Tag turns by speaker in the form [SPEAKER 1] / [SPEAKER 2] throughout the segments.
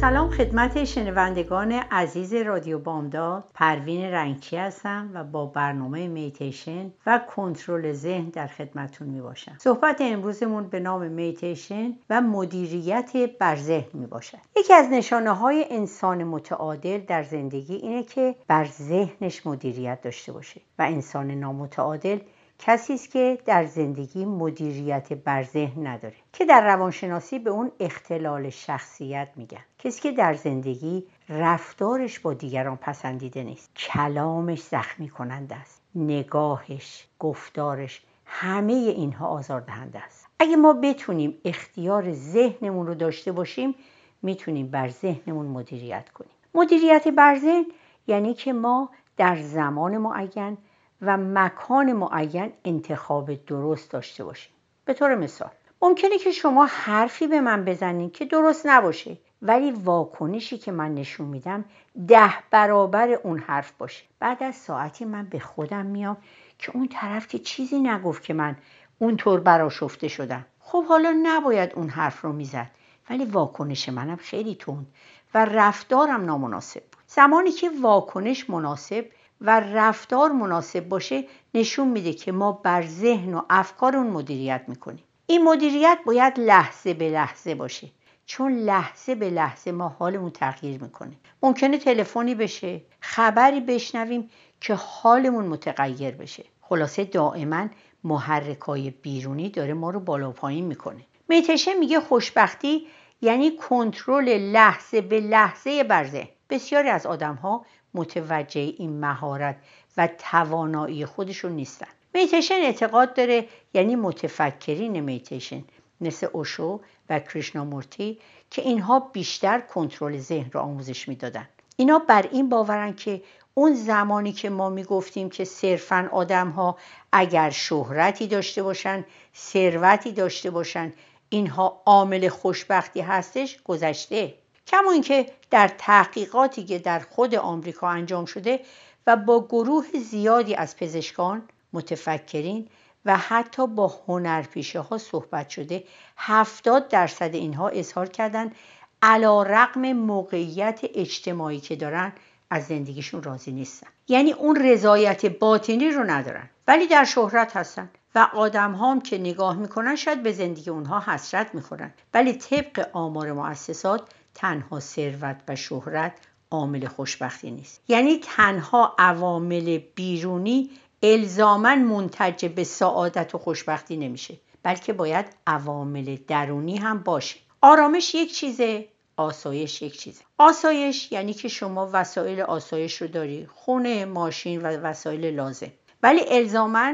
[SPEAKER 1] سلام خدمت شنوندگان عزیز رادیو بامداد. پروین رنگچی هستم و با برنامه میتیشن و کنترل ذهن در خدمتون می باشم صحبت امروزمون به نام میتیشن و مدیریت بر ذهن می باشد یکی از نشانه های انسان متعادل در زندگی اینه که بر ذهنش مدیریت داشته باشه و انسان نامتعادل کسی است که در زندگی مدیریت بر ذهن نداره که در روانشناسی به اون اختلال شخصیت میگن. کسی که در زندگی رفتارش با دیگران پسندیده نیست. کلامش زخمی کننده است. نگاهش گفتارش همه اینها آزاردهنده است. اگه ما بتونیم اختیار ذهنمون رو داشته باشیم می‌تونیم بر ذهنمون مدیریت کنیم. مدیریت بر ذهن یعنی که ما در زمان معین و مکان معین انتخاب درست داشته باشیم. به طور مثال ممکنه که شما حرفی به من بزنید که درست نباشه ولی واکنشی که من نشون میدم ده برابر اون حرف باشه. بعد از ساعتی من به خودم میام که اون طرف که چیزی نگفت که من اونطور براشفته شدم. خب حالا نباید اون حرف رو می‌زد ولی واکنش منم خیلی تند و رفتارم نامناسب بود. زمانی که واکنش مناسب و رفتار مناسب باشه نشون میده که ما بر ذهن و افکار اون مدیریت می‌کنیم. این مدیریت باید لحظه به لحظه باشه. چون لحظه به لحظه ما حالمون تغییر می‌کنه. ممکنه تلفنی بشه خبری بشنویم که حالمون متغیر بشه. خلاصه دائما محرکای بیرونی داره ما رو بالا پایین می‌کنه. میتشه میگه خوشبختی یعنی کنترل لحظه به لحظه بر ذهن. بسیاری از آدم ها متوجه این مهارت و توانایی خودشون نیستن. میتیشن اعتقاد داره یعنی متفکرین میتیشن مثل اوشو و کریشنامورتی که اینها بیشتر کنترل ذهن را آموزش می‌دادن. اینا بر این باورن که اون زمانی که ما می‌گفتیم که صرفا آدم ها اگر شهرتی داشته باشن ثروتی داشته باشن اینها عامل خوشبختی هستش گذشته. کما اینکه در تحقیقاتی که در خود آمریکا انجام شده و با گروه زیادی از پزشکان متفکرین و حتی با هنرپیشه ها صحبت شده هفتاد درصد اینها اظهار کردند علا رقم موقعیت اجتماعی که دارن از زندگیشون راضی نیستن. یعنی اون رضایت باطنی رو ندارن ولی در شهرت هستن و آدم هم که نگاه می‌کنن شاید به زندگی اونها حسرت می‌خورن. ولی طبق آمار مؤسسات تنها ثروت و شهرت عامل خوشبختی نیست. یعنی تنها عوامل بیرونی الزاما منتج به سعادت و خوشبختی نمیشه بلکه باید عوامل درونی هم باشه. آرامش یک چیزه آسایش یک چیزه. آسایش یعنی که شما وسایل آسایش رو داری خونه ماشین و وسایل لازم. ولی الزاما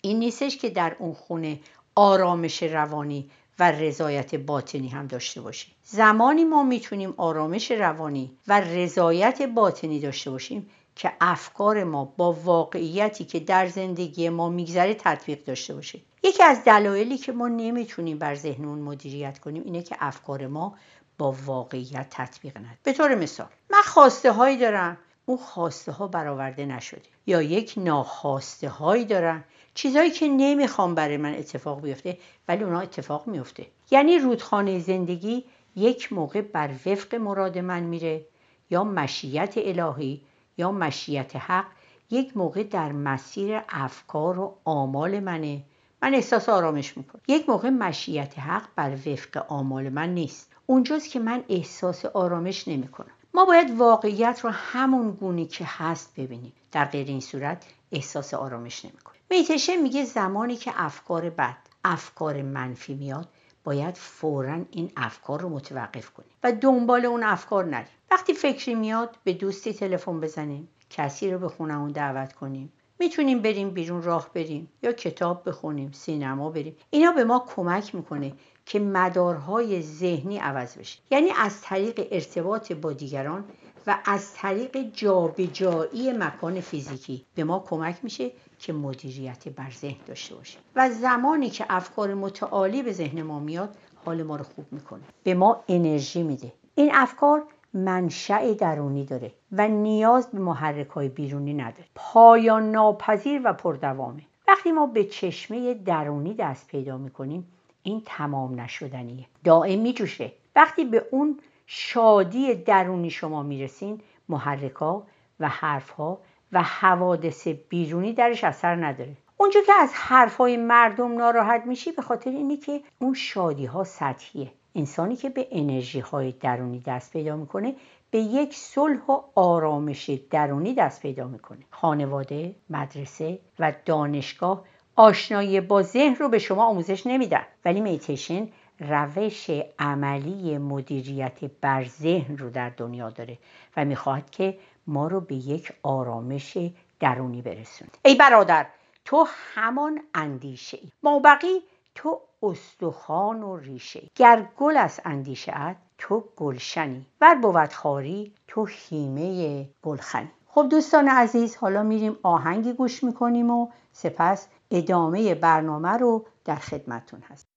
[SPEAKER 1] این نیستش که در اون خونه آرامش روانی و رضایت باطنی هم داشته باشیم. زمانی ما می‌تونیم آرامش روانی و رضایت باطنی داشته باشیم که افکار ما با واقعیتی که در زندگی ما میگذره تطبیق داشته باشه. یکی از دلایلی که ما نمی‌تونیم بر ذهنمون مدیریت کنیم اینه که افکار ما با واقعیت تطبیق ند به طور مثال من خواسته هایی دارم اون خواسته ها برآورده نشده. یا یک ناخواسته هایی دارم چیزهایی که نمی‌خوام برای من اتفاق بیفته ولی اونا اتفاق میفته. یعنی رودخانه زندگی یک موقع بر وفق مراد من میره. یا مشیت الهی یا مشیت حق یک موقع در مسیر افکار و آمال منه. من احساس آرامش می‌کنم. یک موقع مشیت حق بر وفق آمال من نیست. اونجاست که من احساس آرامش نمی‌کنم. ما باید واقعیت رو همون گونی که هست ببینیم. در غیر این صورت احساس آرامش نمی‌کنیم. میتشه میگه زمانی که افکار بد افکار منفی میاد باید فورا این افکار رو متوقف کنیم و دنبال اون افکار نریم. وقتی فکری میاد به دوستی تلفن بزنیم کسی رو به خونمون دعوت کنیم. می‌تونیم بریم بیرون راه بریم یا کتاب بخونیم سینما بریم. اینا به ما کمک می‌کنه که مدارهای ذهنی عوض بشه. یعنی از طریق ارتباط با دیگران و از طریق جابجایی مکان فیزیکی به ما کمک میشه که مدیریت بر ذهن داشته باشه. و زمانی که افکار متعالی به ذهن ما میاد حال ما رو خوب می‌کنه. به ما انرژی میده. این افکار منشأ درونی داره و نیاز به محرک های بیرونی نداره. پایان ناپذیر و پردوامه. وقتی ما به چشمه درونی دست پیدا می‌کنیم این تمام نشدنیه. دائم میجوشه. وقتی به اون شادی درونی شما می‌رسین محرکا و حرفها و حوادث بیرونی درش اثر نداره. اونجا که از حرفهای مردم ناراحت میشی به خاطر اینه که اون شادی ها سطحیه. انسانی که به انرژی های درونی دست پیدا می‌کنه به یک صلح و آرامش درونی دست پیدا می‌کنه. خانواده، مدرسه و دانشگاه آشنایی با ذهن رو به شما آموزش نمیدن. ولی میتیشن روش عملی مدیریت بر ذهن رو در دنیا داره و می‌خواهد که ما رو به یک آرامش درونی برسونه. ای برادر تو همان اندیشه ای ما بقی تو استخوان و ریشه. گر گل از اندیشه تو گلشنی. ور بود خاری تو خیمه گلخنی. خب دوستان عزیز حالا میریم آهنگی گوش می‌کنیم و سپس ادامه برنامه رو در خدمتون هست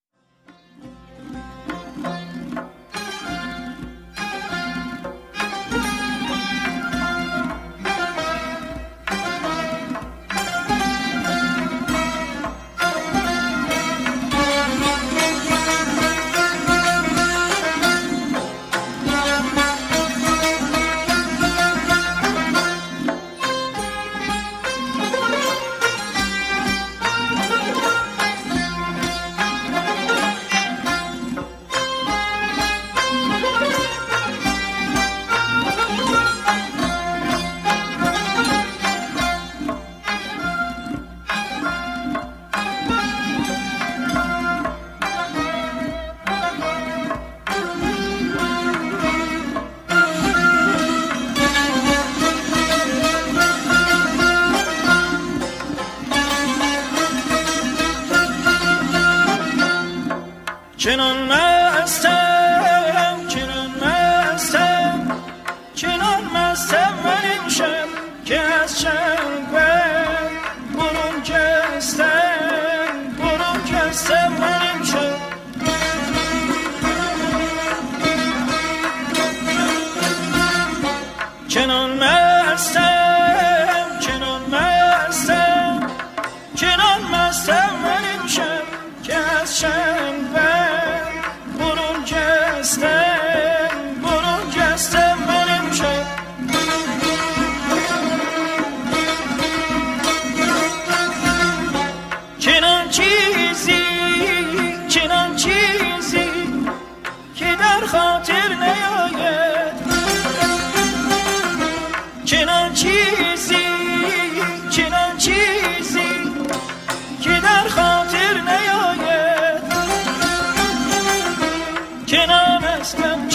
[SPEAKER 2] Kenan Esmem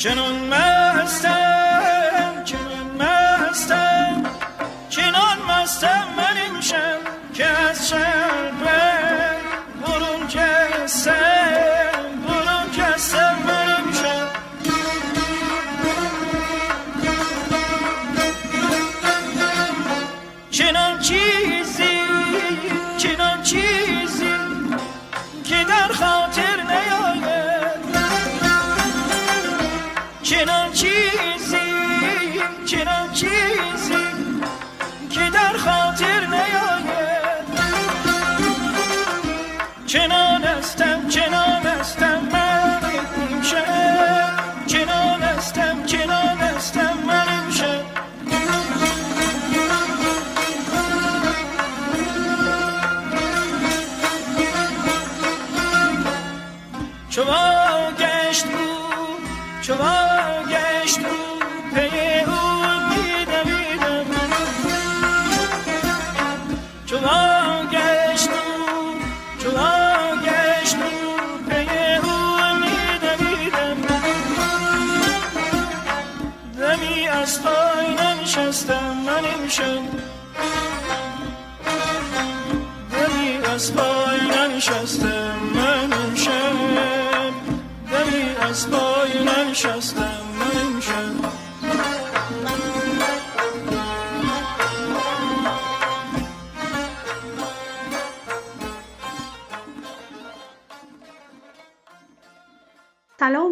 [SPEAKER 2] چنان مستم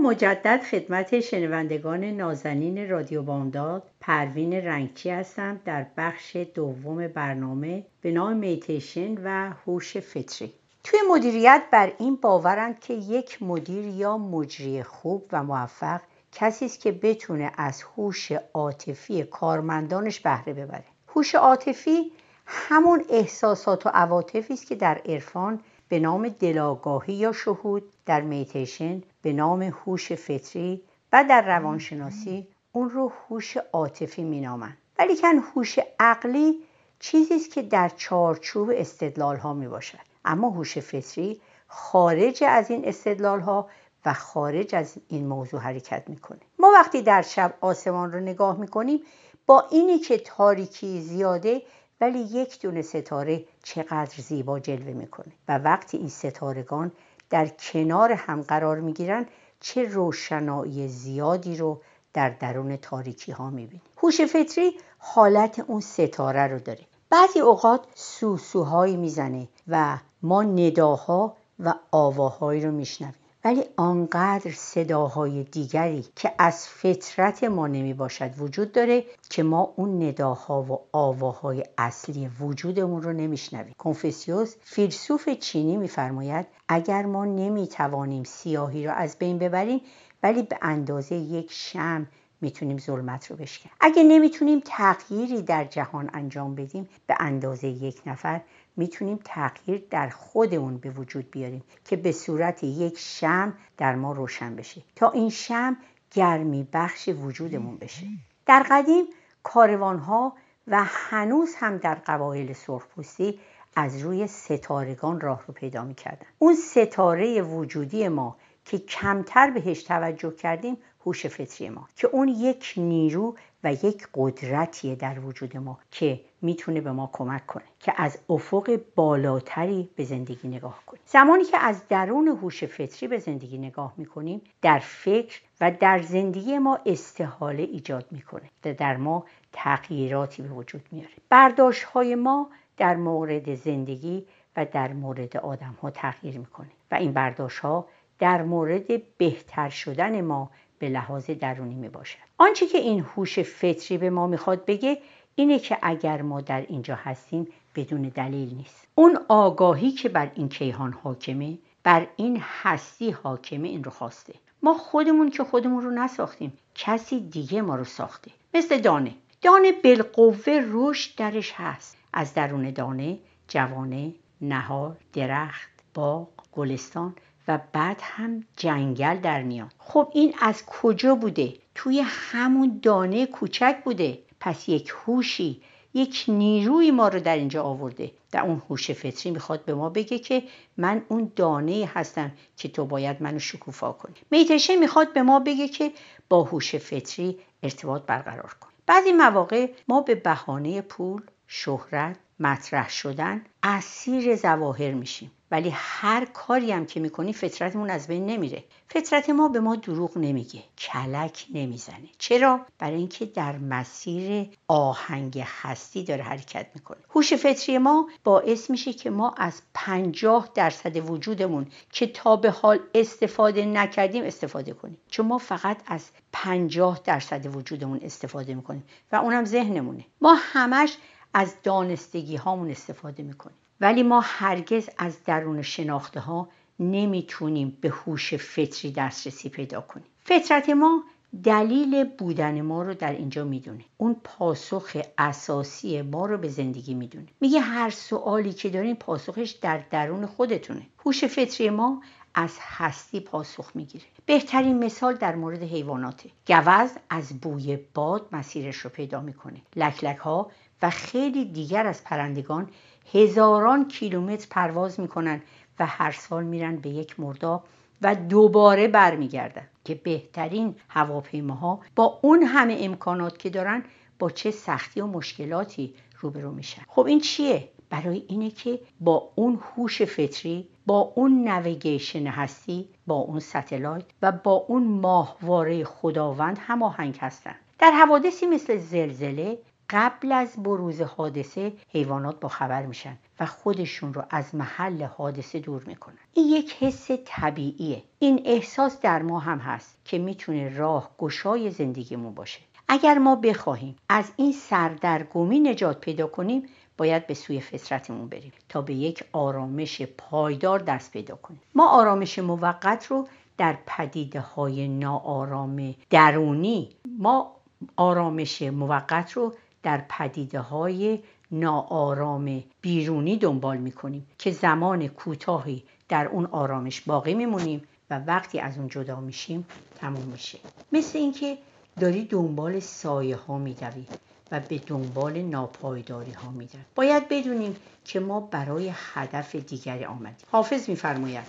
[SPEAKER 1] مجدد خدمت شنوندگان نازنین رادیو بامداد پروین رنگچی هستم در بخش دوم برنامه به نام میتیشن و هوش فطری. توی مدیریت بر این باورند که یک مدیر یا مجری خوب و موفق کسی است که بتونه از هوش عاطفی کارمندانش بهره ببره. هوش عاطفی همون احساسات و عواطفی است که در عرفان به نام دلاگاهی یا شهود در میتیشن به نام هوش فطری و در روانشناسی اون رو هوش عاطفی مینامند. ولیکن هوش عقلی چیزی است که در چارچوب استدلال ها می باشد اما هوش فطری خارج از این استدلال ها و خارج از این موضوع حرکت می‌کنه. ما وقتی در شب آسمان رو نگاه می‌کنیم با اینی که تاریکی زیاده ولی یک دونه ستاره چقدر زیبا جلوه می‌کنه و وقتی این ستارگان در کنار هم قرار می‌گیرن چه روشنایی زیادی رو در درون تاریکی ها می‌بینیم. هوش فطری حالت اون ستاره رو داره. بعضی اوقات سوسوهایی می‌زنه و ما نداها و آواهایی رو میشنویم. ولی آنقدر صداهای دیگری که از فطرت ما نمی باشد وجود داره که ما اون نداها و آواهای اصلی وجودمون رو نمیشنویم. کنفوسیوس فیلسوف چینی میفرماید اگر ما نمی‌توانیم سیاهی رو از بین ببریم ولی به اندازه یک شم می‌تونیم ظلمت رو بشکنیم. اگه نمی‌تونیم تغییری در جهان انجام بدیم به اندازه یک نفر می‌تونیم تغییر در خودمون به وجود بیاریم که به صورت یک شم در ما روشن بشه. تا این شم گرمی بخش وجودمون بشه. در قدیم کاروانها و هنوز هم در قبایل سرخپوستی از روی ستارگان راه رو پیدا می‌کردن. اون ستاره وجودی ما که کمتر بهش توجه کردیم هوش فطری ما. که اون یک نیرو و یک قدرتیه در وجود ما که می‌تونه به ما کمک کنه که از افق بالاتری به زندگی نگاه کنیم. زمانی که از درون هوش فطری به زندگی نگاه می‌کنیم در فکر و در زندگی ما استحاله ایجاد می‌کنه و در ما تغییراتی به وجود میاره. برداشت های ما در مورد زندگی و در مورد آدم ها تغییر می‌کنه و این برداشت ها در مورد بهتر شدن ما به لحاظ درونی می باشد. آنچه که این هوش فطری به ما می‌خواد بگه اینه که اگر ما در اینجا هستیم بدون دلیل نیست. اون آگاهی که بر این کیهان حاکمه بر این هستی حاکمه این رو خواسته. ما خودمون که خودمون رو نساختیم کسی دیگه ما رو ساخته. مثل دانه. دانه بالقوه رشد درش هست. از درون دانه جوانه نهار درخت باغ گلستان و بعد هم جنگل در میاد خب این از کجا بوده؟ توی همون دانه کوچک بوده. پس یک هوشی یک نیروی ما رو در اینجا آورده. در اون هوش فطری می‌خواد به ما بگه که من اون دانه هستم که تو باید منو شکوفا کنی. میتشه می‌خواد به ما بگه که با هوش فطری ارتباط برقرار کن. بعضی مواقع ما به بهانه پول شهرت مطرح شدن اسیر زواهر میشیم. ولی هر کاری هم که می‌کنی فطرتمون از بین نمیره. فطرت ما به ما دروغ نمیگه کلک نمی‌زنه. چرا؟ برای اینکه در مسیر آهنگ هستی داره حرکت می‌کنه. هوش فطری ما باعث میشه که ما از پنجاه درصد وجودمون که تا به حال استفاده نکردیم استفاده کنیم. چون ما فقط از پنجاه درصد وجودمون استفاده می‌کنیم و اونم ذهنمونه. ما همش از دانستگی هامون استفاده می‌کنیم. ولی ما هرگز از درون شناخته ها نمی‌تونیم به هوش فطری دسترسی پیدا کنیم. فطرت ما دلیل بودن ما رو در اینجا می‌دونه. اون پاسخ اساسی ما رو به زندگی می‌دونه. میگه هر سوالی که دارین پاسخش در درون خودتونه. هوش فطری ما از هستی پاسخ می‌گیره. بهترین مثال در مورد حیواناته. گوزن از بوی باد مسیرش رو پیدا می‌کنه. لکلک ها و خیلی دیگر از پرندگان هزاران کیلومتر پرواز می‌کنن و هر سال میرن به یک مرداب و دوباره برمیگردن که بهترین هواپیماها با اون همه امکانات که دارن با چه سختی و مشکلاتی روبرو میشن. خب این چیه؟ برای اینه که با اون هوش فطری با اون navigation هستی با اون satellite و با اون ماهواره خداوند هماهنگ هستن. در حوادثی مثل زلزله قبل از بروز حادثه حیوانات با خبر میشن و خودشون رو از محل حادثه دور می‌کنن. این یک حس طبیعیه. این احساس در ما هم هست که می‌تونه راه گشای زندگیمون باشه. اگر ما بخواهیم از این سردرگمی نجات پیدا کنیم باید به سوی فطرتمون بریم تا به یک آرامش پایدار دست پیدا کنیم. ما آرامش موقت رو در پدیده های ناآرام درونی ما آرامش موقت رو در پدیده های ناآرام بیرونی دنبال می‌کنیم که زمان کوتاهی در اون آرامش باقی میمونیم و وقتی از اون جدا میشیم تموم میشه. مثل اینکه داری دنبال سایه ها میدوی و به دنبال ناپایداری ها میدوی باید بدونیم که ما برای هدف دیگری آمدیم. حافظ میفرماید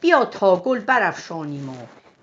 [SPEAKER 1] بیا تا گل برافشانیم و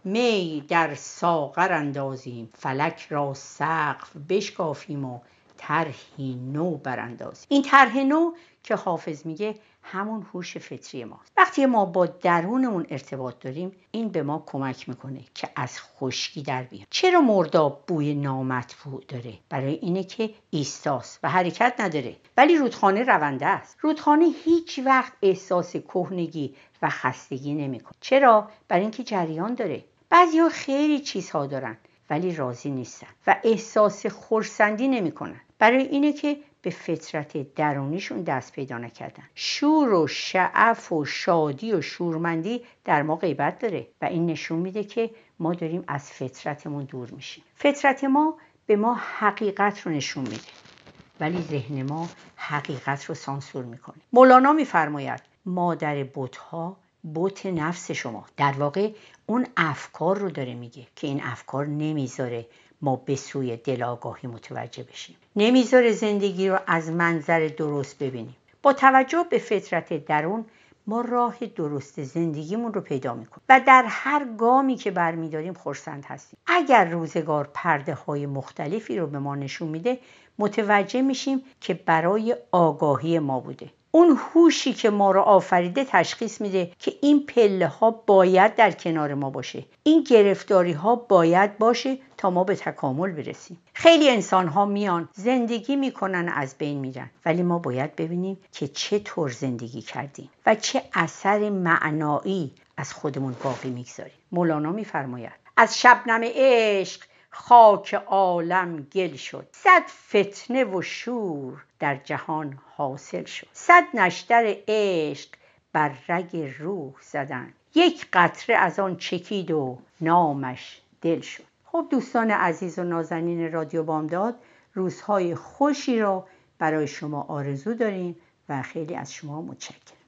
[SPEAKER 1] می در ساغر اندازیم. فلک را سقف بشکافیم و طرحی نو براندازیم این طرح نو که حافظ میگه همون هوش فطری ماست. وقتی ما با درونمون ارتباط داریم این به ما کمک می‌کنه که از خشکی در بیایم. چرا مرداب بوی نامطبوع داره؟ برای اینه که ایستاست و حرکت نداره. ولی رودخانه رونده است. رودخانه هیچ وقت احساس کهنگی و خستگی نمی‌کنه. چرا؟ برای اینکه جریان داره. بعضیا خیلی چیزها دارن ولی راضی نیستن و احساس خورسندی نمی‌کنن. برای اینه که به فطرت درونیشون دست پیدا نکردن. شور و شعف و شادی و شورمندی در ما غیبت داره و این نشون میده که ما داریم از فطرتمون دور میشیم. فطرت ما به ما حقیقت رو نشون میده ولی ذهن ما حقیقت رو سانسور می‌کنه. مولانا میفرماید مادر بتها بوت نفس شما. در واقع اون افکار رو داره میگه که این افکار نمی‌ذاره ما به سوی دلاگاهی متوجه بشیم. نمی‌ذاره زندگی رو از منظر درست ببینیم. با توجه به فطرت درون ما راه درست زندگیمون رو پیدا می‌کنیم و در هر گامی که برمیداریم خورسند هستیم. اگر روزگار پرده های مختلفی رو به ما نشون میده متوجه میشیم که برای آگاهی ما بوده. اون هوشی که ما رو آفریده تشخیص میده که این پله ها باید در کنار ما باشه. این گرفتاری ها باید باشه تا ما به تکامل برسیم. خیلی انسان ها میان زندگی می‌کنن از بین میرن. ولی ما باید ببینیم که چطور زندگی کردیم و چه اثر معنایی از خودمون باقی می‌گذاریم. مولانا میفرماید از شبنم عشق خاک عالم گل شد. صد فتنه و شور در جهان حاصل شد. صد نشتر عشق بر رگ روح زدن. یک قطره از آن چکید و نامش دل شد. خب دوستان عزیز و نازنین رادیو بامداد روزهای خوشی را برای شما آرزو داریم و خیلی از شما متشکرم.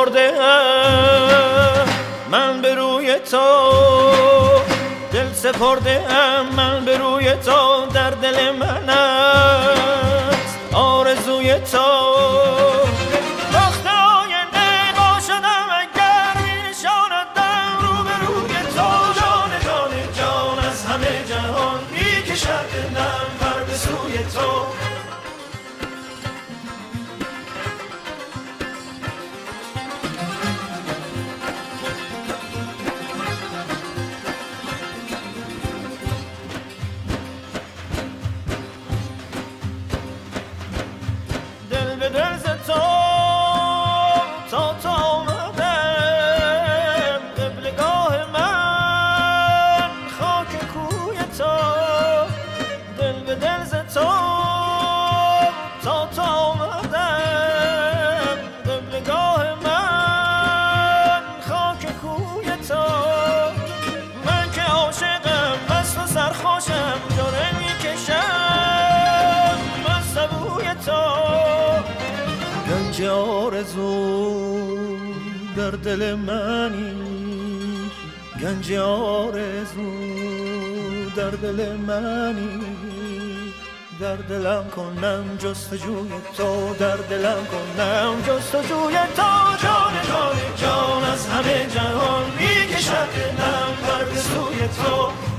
[SPEAKER 2] سپرده من به روی تو دل سپرده من به روی تو در دل من
[SPEAKER 3] دل منی. گنج آرزو در دل منی. در دلم کنم جستجوی تو در دلم کنم جستجوی تو. جان جان جان از همه جهان می‌کشد دلم بر سوی تو.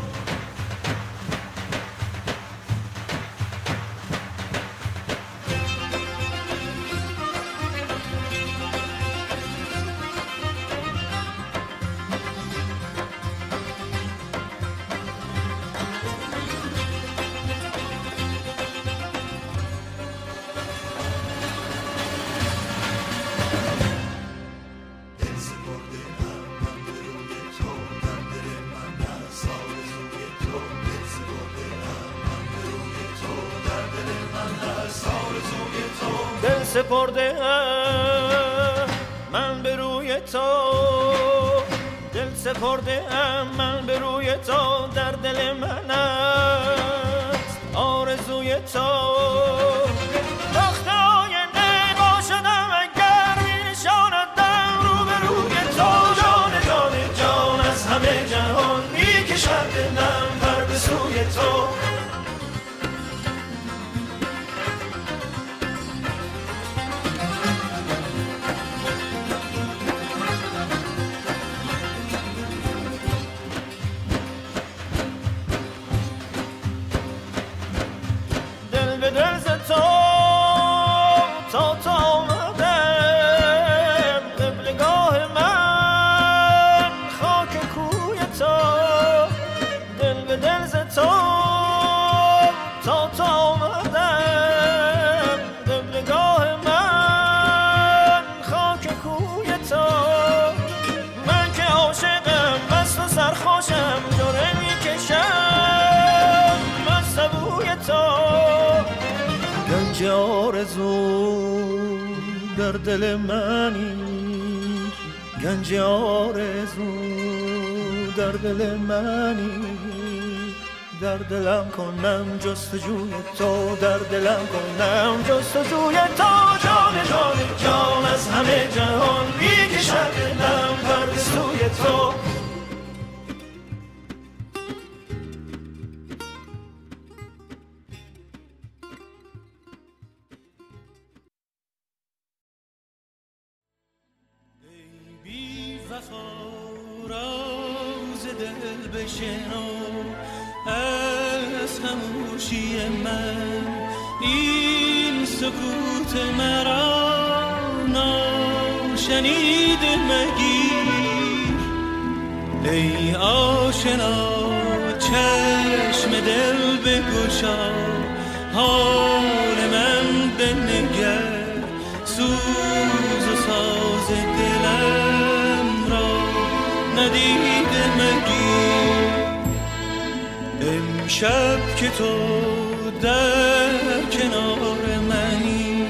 [SPEAKER 2] سپرده من به روی تو دل سپرده من به روی تو در دل من است آرزوی تو.
[SPEAKER 3] دل منی گنج آرزو در دل منی. در دلم کنم جستجوی تو در دلم کنم جستجوی تو. جان جان جان از همه جهان می‌کشد دلم بر سوی تو. وفا راز دل بشنو از خموشی من این سکوت مرا ناشنیده مگی؟ ای آشنا چشم دل بگشا. حال من بنگر سوز و شب که تو در کنار منی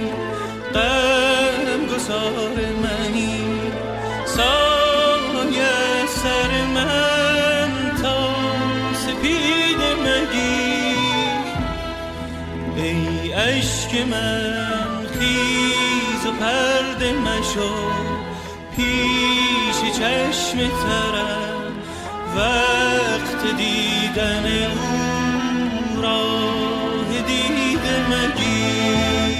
[SPEAKER 3] قلب گسار منی. سایه سر من تا سپید مگیر. ای عشق من خیز و پرده مشو. پیش چشم ترم وقت دیدن او راه دیده مگیر.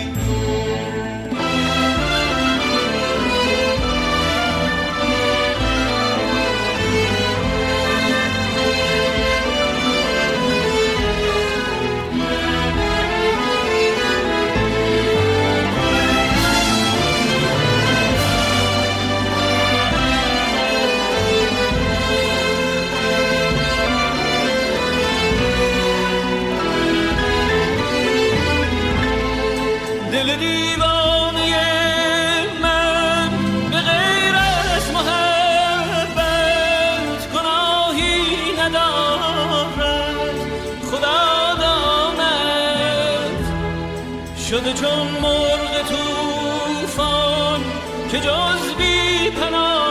[SPEAKER 3] شده چون مرغ توفان که جز بی پناهی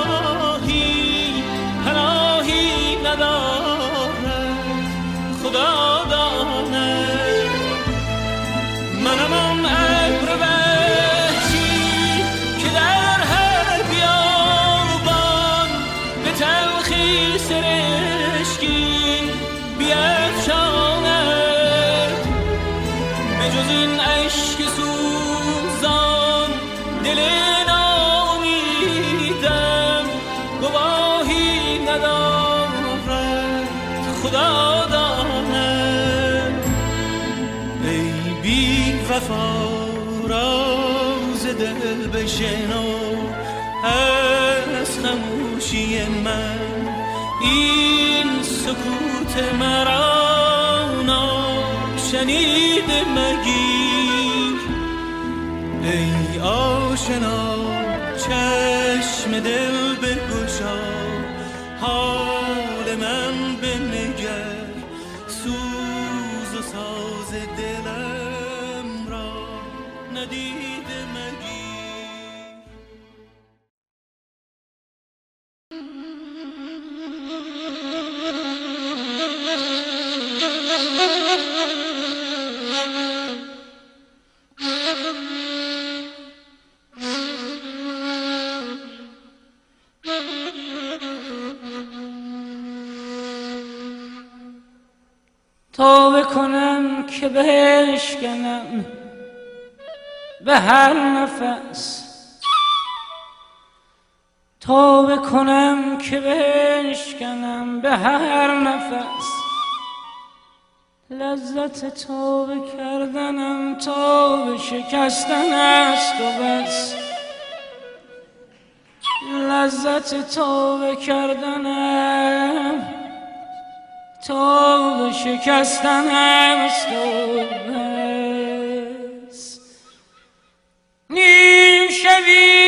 [SPEAKER 3] سکوت مرا ناشنیده مگیر ای آشنا چشم دل
[SPEAKER 4] که بشکنم به هر نفس. توبه کنم که بشکنم به هر نفس. لذت توبه کردنم توبه شکستن است و بس. لذت توبه کردنم تو شکستن است نیم شبی